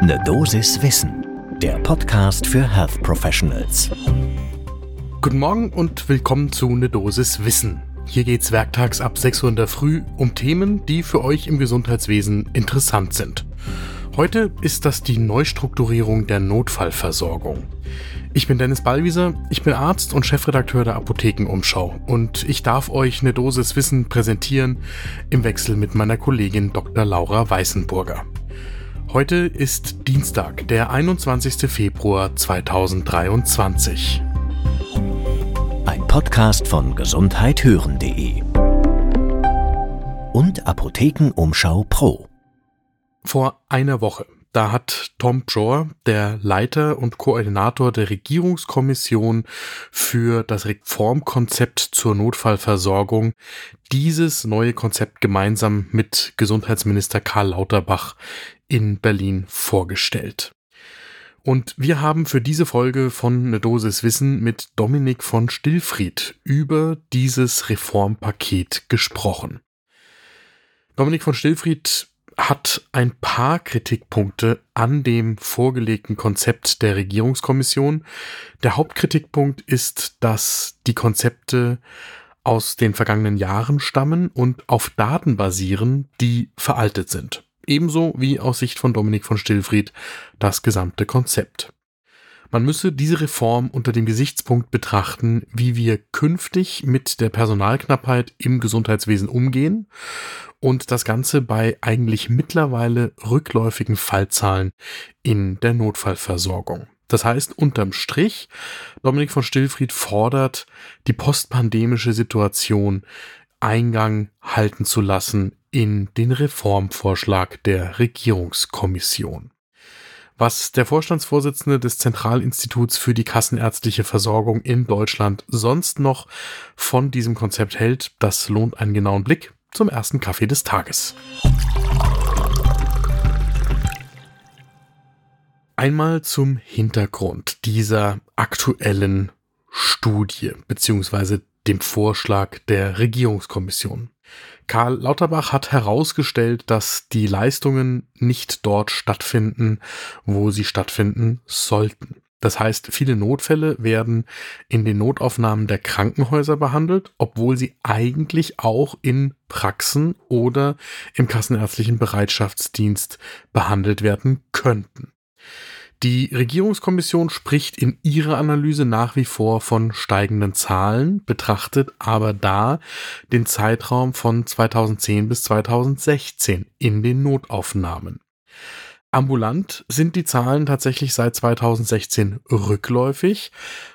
Ne Dosis Wissen, der Podcast für Health Professionals. Guten Morgen und willkommen zu Ne Dosis Wissen. Hier geht's werktags ab 6 Uhr in der Früh um Themen, die für euch im Gesundheitswesen interessant sind. Heute ist das die Neustrukturierung der Notfallversorgung. Ich bin Dennis Ballwieser, ich bin Arzt und Chefredakteur der Apothekenumschau und ich darf euch eine Dosis Wissen präsentieren im Wechsel mit meiner Kollegin Dr. Laura Weißenburger. Heute ist Dienstag, der 21. Februar 2023. Ein Podcast von gesundheithören.de und Apothekenumschau Pro. Vor einer Woche, da hat Tom Jor, der Leiter und Koordinator der Regierungskommission für das Reformkonzept zur Notfallversorgung, dieses neue Konzept gemeinsam mit Gesundheitsminister Karl Lauterbach in Berlin vorgestellt. Und wir haben für diese Folge von Ne Dosis Wissen mit Dominik von Stillfried über dieses Reformpaket gesprochen. Dominik von Stillfried hat ein paar Kritikpunkte an dem vorgelegten Konzept der Regierungskommission. Der Hauptkritikpunkt ist, dass die Konzepte aus den vergangenen Jahren stammen und auf Daten basieren, die veraltet sind ebenso wie aus Sicht von Dominik von Stillfried das gesamte Konzept. Man müsse diese Reform unter dem Gesichtspunkt betrachten, wie wir künftig mit der Personalknappheit im Gesundheitswesen umgehen und das Ganze bei eigentlich mittlerweile rückläufigen Fallzahlen in der Notfallversorgung. Das heißt, unterm Strich, Dominik von Stillfried fordert, die postpandemische Situation Eingang halten zu lassen in den Reformvorschlag der Regierungskommission. Was der Vorstandsvorsitzende des Zentralinstituts für die kassenärztliche Versorgung in Deutschland sonst noch von diesem Konzept hält, das lohnt einen genauen Blick zum ersten Kaffee des Tages. Einmal zum Hintergrund dieser aktuellen Studie bzw. dem Vorschlag der Regierungskommission. Karl Lauterbach hat herausgestellt, dass die Leistungen nicht dort stattfinden, wo sie stattfinden sollten. Das heißt, viele Notfälle werden in den Notaufnahmen der Krankenhäuser behandelt, obwohl sie eigentlich auch in Praxen oder im kassenärztlichen Bereitschaftsdienst behandelt werden könnten. Die Regierungskommission spricht in ihrer Analyse nach wie vor von steigenden Zahlen, betrachtet aber da den Zeitraum von 2010 bis 2016 in den Notaufnahmen. Ambulant sind die Zahlen tatsächlich seit 2016 rückläufig,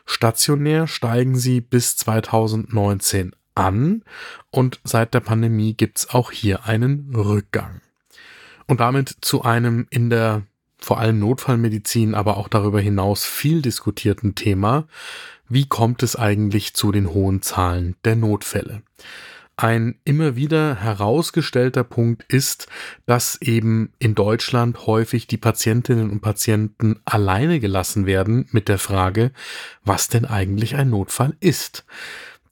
stationär steigen sie bis 2019 an und seit der Pandemie gibt's auch hier einen Rückgang. Und damit zu einem in der vor allem Notfallmedizin, aber auch darüber hinaus viel diskutierten Thema. Wie kommt es eigentlich zu den hohen Zahlen der Notfälle? Ein immer wieder herausgestellter Punkt ist, dass eben in Deutschland häufig die Patientinnen und Patienten alleine gelassen werden mit der Frage, was denn eigentlich ein Notfall ist.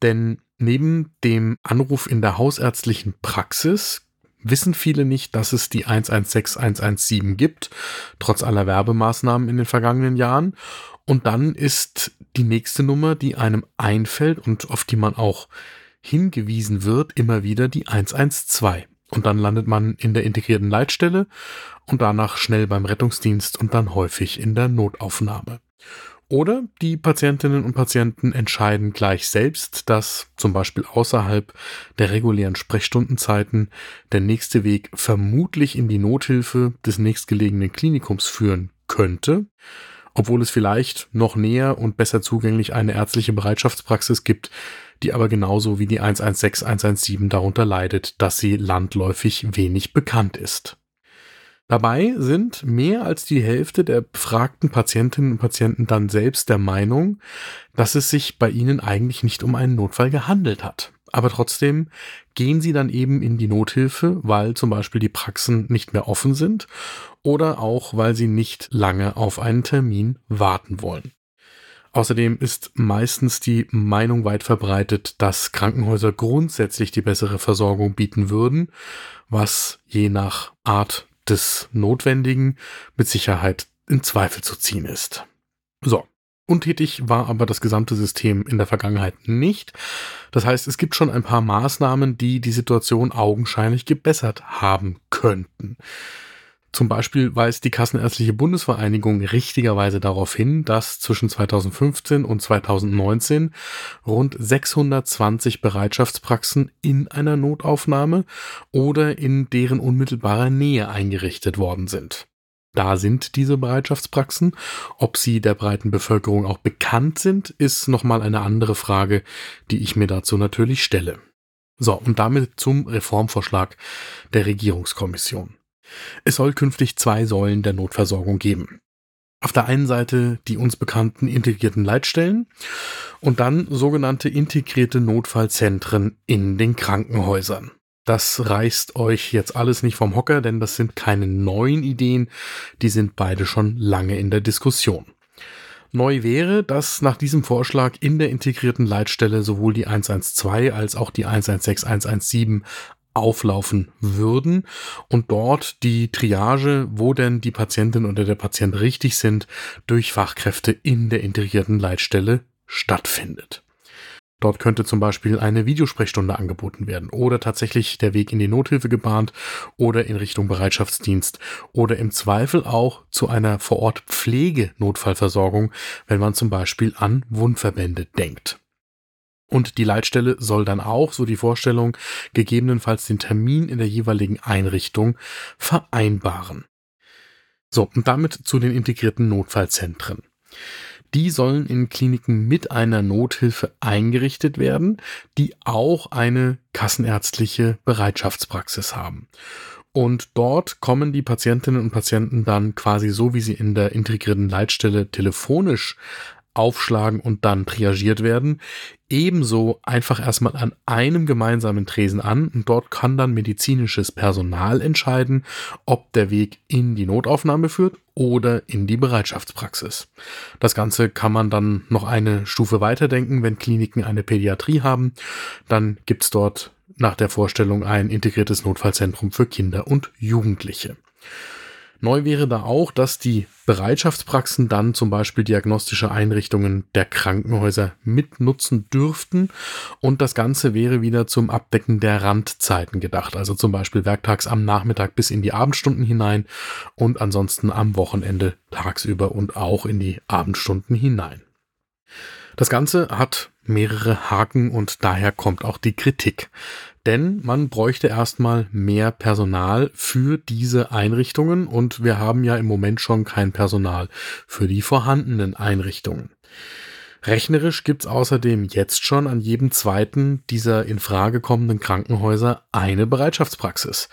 Denn neben dem Anruf in der hausärztlichen Praxis wissen viele nicht, dass es die 116117 gibt, trotz aller Werbemaßnahmen in den vergangenen Jahren. Und dann ist die nächste Nummer, die einem einfällt und auf die man auch hingewiesen wird, immer wieder die 112. Und dann landet man in der integrierten Leitstelle und danach schnell beim Rettungsdienst und dann häufig in der Notaufnahme. Oder die Patientinnen und Patienten entscheiden gleich selbst, dass zum Beispiel außerhalb der regulären Sprechstundenzeiten der nächste Weg vermutlich in die Nothilfe des nächstgelegenen Klinikums führen könnte, obwohl es vielleicht noch näher und besser zugänglich eine ärztliche Bereitschaftspraxis gibt, die aber genauso wie die 116 117 darunter leidet, dass sie landläufig wenig bekannt ist. Dabei sind mehr als die Hälfte der befragten Patientinnen und Patienten dann selbst der Meinung, dass es sich bei ihnen eigentlich nicht um einen Notfall gehandelt hat. Aber trotzdem gehen sie dann eben in die Nothilfe, weil zum Beispiel die Praxen nicht mehr offen sind oder auch weil sie nicht lange auf einen Termin warten wollen. Außerdem ist meistens die Meinung weit verbreitet, dass Krankenhäuser grundsätzlich die bessere Versorgung bieten würden, was je nach Art des Notwendigen mit Sicherheit in Zweifel zu ziehen ist. So. Untätig war aber das gesamte System in der Vergangenheit nicht. Das heißt, es gibt schon ein paar Maßnahmen, die die Situation augenscheinlich gebessert haben könnten. Zum Beispiel weist die Kassenärztliche Bundesvereinigung richtigerweise darauf hin, dass zwischen 2015 und 2019 rund 620 Bereitschaftspraxen in einer Notaufnahme oder in deren unmittelbarer Nähe eingerichtet worden sind. Da sind diese Bereitschaftspraxen. Ob sie der breiten Bevölkerung auch bekannt sind, ist nochmal eine andere Frage, die ich mir dazu natürlich stelle. So, und damit zum Reformvorschlag der Regierungskommission. Es soll künftig zwei Säulen der Notversorgung geben. Auf der einen Seite die uns bekannten integrierten Leitstellen und dann sogenannte integrierte Notfallzentren in den Krankenhäusern. Das reißt euch jetzt alles nicht vom Hocker, denn das sind keine neuen Ideen, die sind beide schon lange in der Diskussion. Neu wäre, dass nach diesem Vorschlag in der integrierten Leitstelle sowohl die 112 als auch die 116 117 auflaufen würden und dort die Triage, wo denn die Patientin oder der Patient richtig sind, durch Fachkräfte in der integrierten Leitstelle stattfindet. Dort könnte zum Beispiel eine Videosprechstunde angeboten werden oder tatsächlich der Weg in die Nothilfe gebahnt oder in Richtung Bereitschaftsdienst oder im Zweifel auch zu einer vor Ort Pflegenotfallversorgung, wenn man zum Beispiel an Wundverbände denkt. Und die Leitstelle soll dann auch, so die Vorstellung, gegebenenfalls den Termin in der jeweiligen Einrichtung vereinbaren. So, und damit zu den integrierten Notfallzentren. Die sollen in Kliniken mit einer Nothilfe eingerichtet werden, die auch eine kassenärztliche Bereitschaftspraxis haben. Und dort kommen die Patientinnen und Patienten dann quasi so, wie sie in der integrierten Leitstelle telefonisch aufschlagen und dann triagiert werden. Ebenso einfach erstmal an einem gemeinsamen Tresen an und dort kann dann medizinisches Personal entscheiden, ob der Weg in die Notaufnahme führt oder in die Bereitschaftspraxis. Das Ganze kann man dann noch eine Stufe weiterdenken, wenn Kliniken eine Pädiatrie haben. Dann gibt's dort nach der Vorstellung ein integriertes Notfallzentrum für Kinder und Jugendliche. Neu wäre da auch, dass die Bereitschaftspraxen dann zum Beispiel diagnostische Einrichtungen der Krankenhäuser mitnutzen dürften und das Ganze wäre wieder zum Abdecken der Randzeiten gedacht, also zum Beispiel werktags am Nachmittag bis in die Abendstunden hinein und ansonsten am Wochenende tagsüber und auch in die Abendstunden hinein. Das Ganze hat mehrere Haken und daher kommt auch die Kritik. Denn man bräuchte erstmal mehr Personal für diese Einrichtungen und wir haben ja im Moment schon kein Personal für die vorhandenen Einrichtungen. Rechnerisch gibt's außerdem jetzt schon an jedem zweiten dieser in Frage kommenden Krankenhäuser eine Bereitschaftspraxis.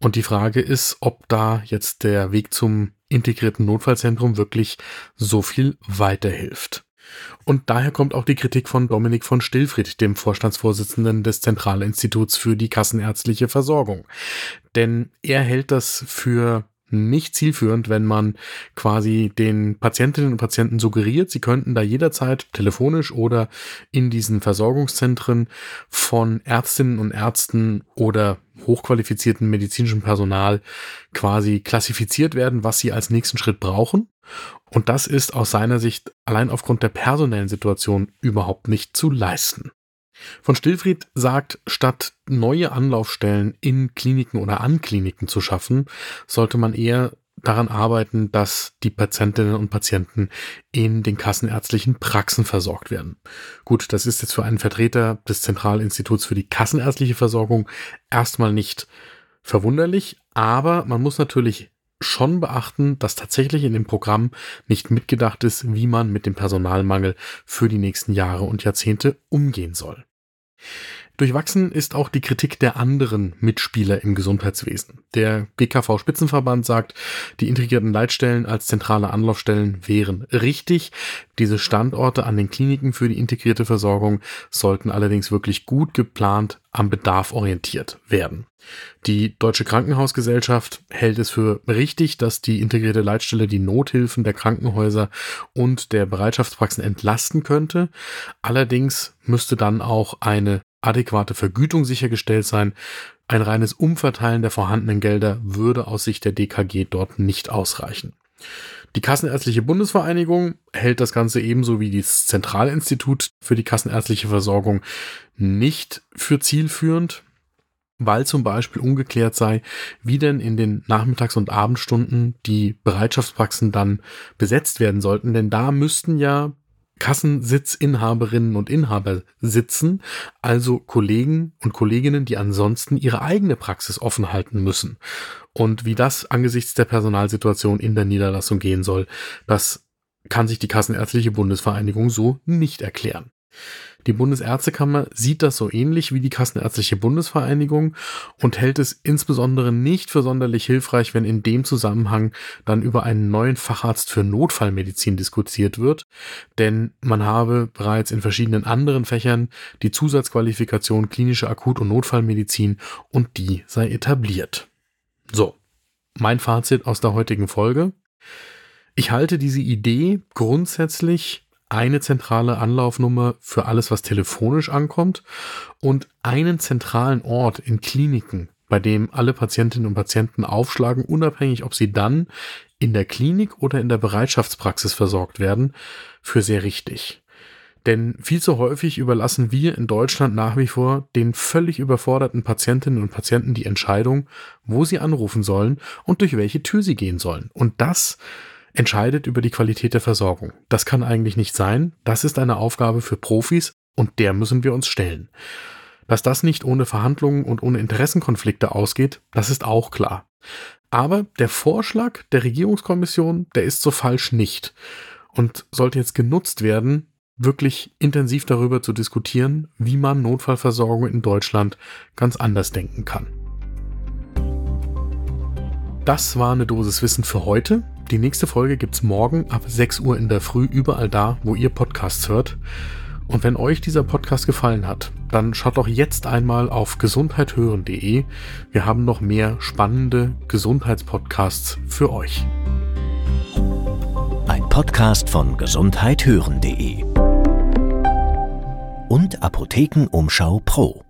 Und die Frage ist, ob da jetzt der Weg zum integrierten Notfallzentrum wirklich so viel weiterhilft. Und daher kommt auch die Kritik von Dominik von Stillfried, dem Vorstandsvorsitzenden des Zentralinstituts für die kassenärztliche Versorgung. Denn er hält das für nicht zielführend, wenn man quasi den Patientinnen und Patienten suggeriert, sie könnten da jederzeit telefonisch oder in diesen Versorgungszentren von Ärztinnen und Ärzten oder hochqualifizierten medizinischen Personal quasi klassifiziert werden, was sie als nächsten Schritt brauchen. Und das ist aus seiner Sicht allein aufgrund der personellen Situation überhaupt nicht zu leisten. Von Stillfried sagt, statt neue Anlaufstellen in Kliniken oder an Kliniken zu schaffen, sollte man eher daran arbeiten, dass die Patientinnen und Patienten in den kassenärztlichen Praxen versorgt werden. Gut, das ist jetzt für einen Vertreter des Zentralinstituts für die kassenärztliche Versorgung erstmal nicht verwunderlich, aber man muss natürlich schon beachten, dass tatsächlich in dem Programm nicht mitgedacht ist, wie man mit dem Personalmangel für die nächsten Jahre und Jahrzehnte umgehen soll. Durchwachsen ist auch die Kritik der anderen Mitspieler im Gesundheitswesen. Der GKV Spitzenverband sagt, die integrierten Leitstellen als zentrale Anlaufstellen wären richtig. Diese Standorte an den Kliniken für die integrierte Versorgung sollten allerdings wirklich gut geplant am Bedarf orientiert werden. Die Deutsche Krankenhausgesellschaft hält es für richtig, dass die integrierte Leitstelle die Nothilfen der Krankenhäuser und der Bereitschaftspraxen entlasten könnte. Allerdings müsste dann auch eine adäquate Vergütung sichergestellt sein. Ein reines Umverteilen der vorhandenen Gelder würde aus Sicht der DKG dort nicht ausreichen. Die Kassenärztliche Bundesvereinigung hält das Ganze ebenso wie das Zentralinstitut für die kassenärztliche Versorgung nicht für zielführend, weil zum Beispiel ungeklärt sei, wie denn in den Nachmittags- und Abendstunden die Bereitschaftspraxen dann besetzt werden sollten, denn da müssten ja Kassensitzinhaberinnen und Inhaber sitzen, also Kollegen und Kolleginnen, die ansonsten ihre eigene Praxis offen halten müssen. Und wie das angesichts der Personalsituation in der Niederlassung gehen soll, das kann sich die Kassenärztliche Bundesvereinigung so nicht erklären. Die Bundesärztekammer sieht das so ähnlich wie die Kassenärztliche Bundesvereinigung und hält es insbesondere nicht für sonderlich hilfreich, wenn in dem Zusammenhang dann über einen neuen Facharzt für Notfallmedizin diskutiert wird, denn man habe bereits in verschiedenen anderen Fächern die Zusatzqualifikation klinische Akut- und Notfallmedizin und die sei etabliert. So, mein Fazit aus der heutigen Folge. Ich halte diese Idee grundsätzlich eine zentrale Anlaufnummer für alles, was telefonisch ankommt und einen zentralen Ort in Kliniken, bei dem alle Patientinnen und Patienten aufschlagen, unabhängig, ob sie dann in der Klinik oder in der Bereitschaftspraxis versorgt werden, für sehr richtig. Denn viel zu häufig überlassen wir in Deutschland nach wie vor den völlig überforderten Patientinnen und Patienten die Entscheidung, wo sie anrufen sollen und durch welche Tür sie gehen sollen. Und das entscheidet über die Qualität der Versorgung. Das kann eigentlich nicht sein. Das ist eine Aufgabe für Profis und der müssen wir uns stellen. Dass das nicht ohne Verhandlungen und ohne Interessenkonflikte ausgeht, das ist auch klar. Aber der Vorschlag der Regierungskommission, der ist so falsch nicht und sollte jetzt genutzt werden, wirklich intensiv darüber zu diskutieren, wie man Notfallversorgung in Deutschland ganz anders denken kann. Das war eine Dosis Wissen für heute. Die nächste Folge gibt's morgen ab 6 Uhr in der Früh überall da, wo ihr Podcasts hört. Und wenn euch dieser Podcast gefallen hat, dann schaut doch jetzt einmal auf gesundheithören.de. Wir haben noch mehr spannende Gesundheitspodcasts für euch. Ein Podcast von gesundheithören.de und Apothekenumschau Pro.